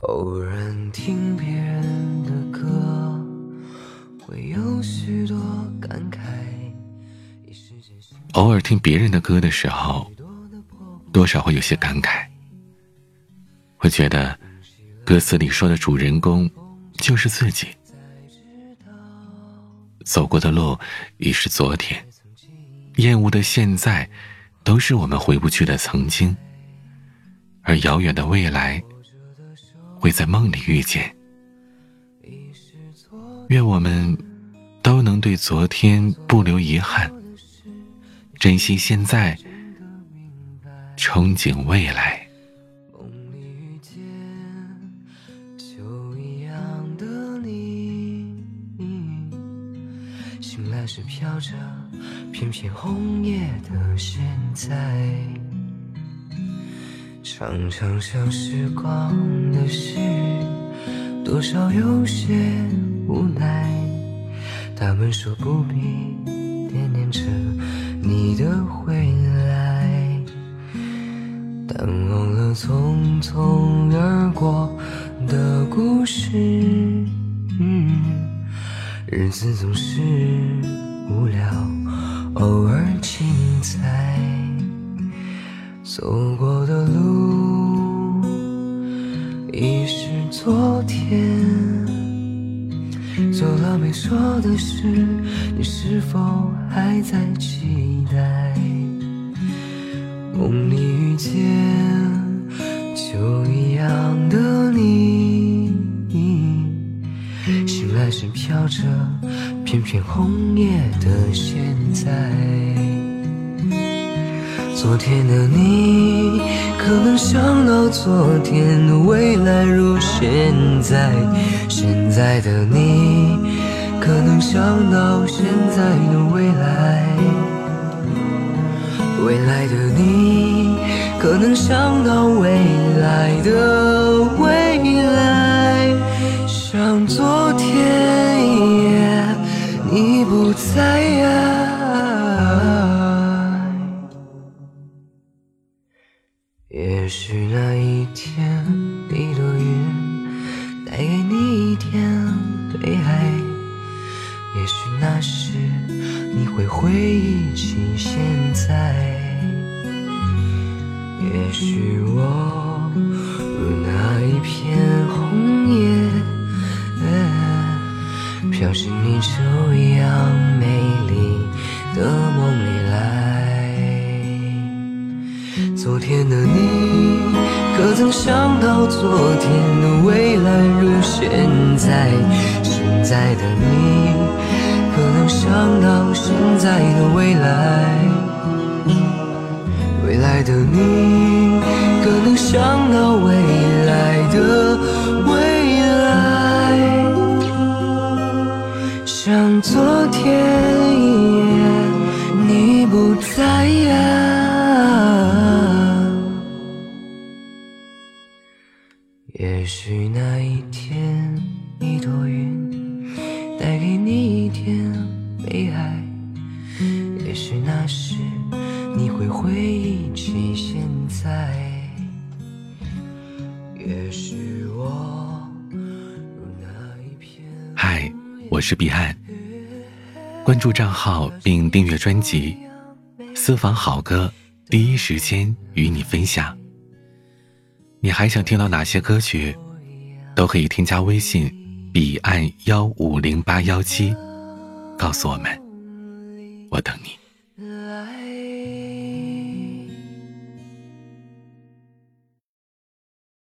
偶然听别人的歌，会有许多感慨。偶尔听别人的歌的时候，多少会有些感慨，会觉得歌词里说的主人公就是自己。走过的路已是昨天，厌恶的现在，都是我们回不去的曾经。而遥远的未来，会在梦里遇见。愿我们都能对昨天不留遗憾，珍惜现在，憧憬未来。梦里遇见秋一样的你，醒来时飘着片片红叶的现在。常常想时光的事，多少有些无奈。他们说不必惦念着你的回来，但忘了匆匆而过的故事。日子总是无聊，偶尔精彩。走过的路说的是，你是否还在期待？梦里遇见秋一样的你，醒来时飘着片片红叶的现在。昨天的你，可能想到昨天未来如现在；现在的你，可能想到现在的未来；未来的你，可能想到未来的未来。像昨天，你不在呀。也许那会回忆起现在；也许我如那一片红叶，飘进你秋一样美丽的梦里来。昨天的你，可曾想到昨天的未来如现在？现在的你，可能想到现在的未来？未来的你，可能想到未来的未来？像昨天一样，你不在呀。也许那一天，一朵云带给你一点时，你会回忆起现在。也许我那一片。嗨，我是彼岸。关注账号并订阅专辑，私房好歌，第一时间与你分享。你还想听到哪些歌曲？都可以添加微信彼岸幺五零八幺七，告诉我们，